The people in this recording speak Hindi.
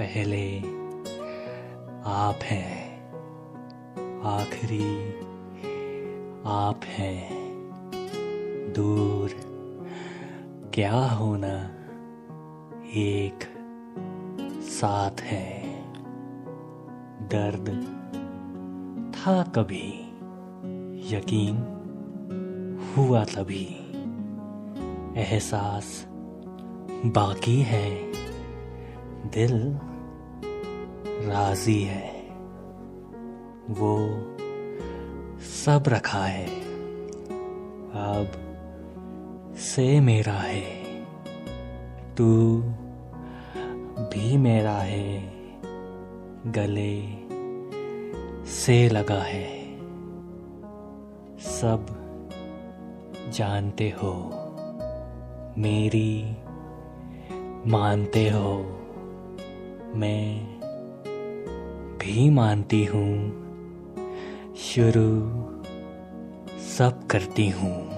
पहले आप हैं, आखिरी आप हैं। दूर क्या होना एक साथ है? दर्द था कभी, यकीन हुआ तभी। एहसास बाकी है, दिल राज़ी है। वो सब रखा है। अब से मेरा है। तू भी मेरा है। गले से लगा है। सब जानते हो। मेरी मानते हो। मैं भी मानती हूँ। शुरू सब करती हूँ।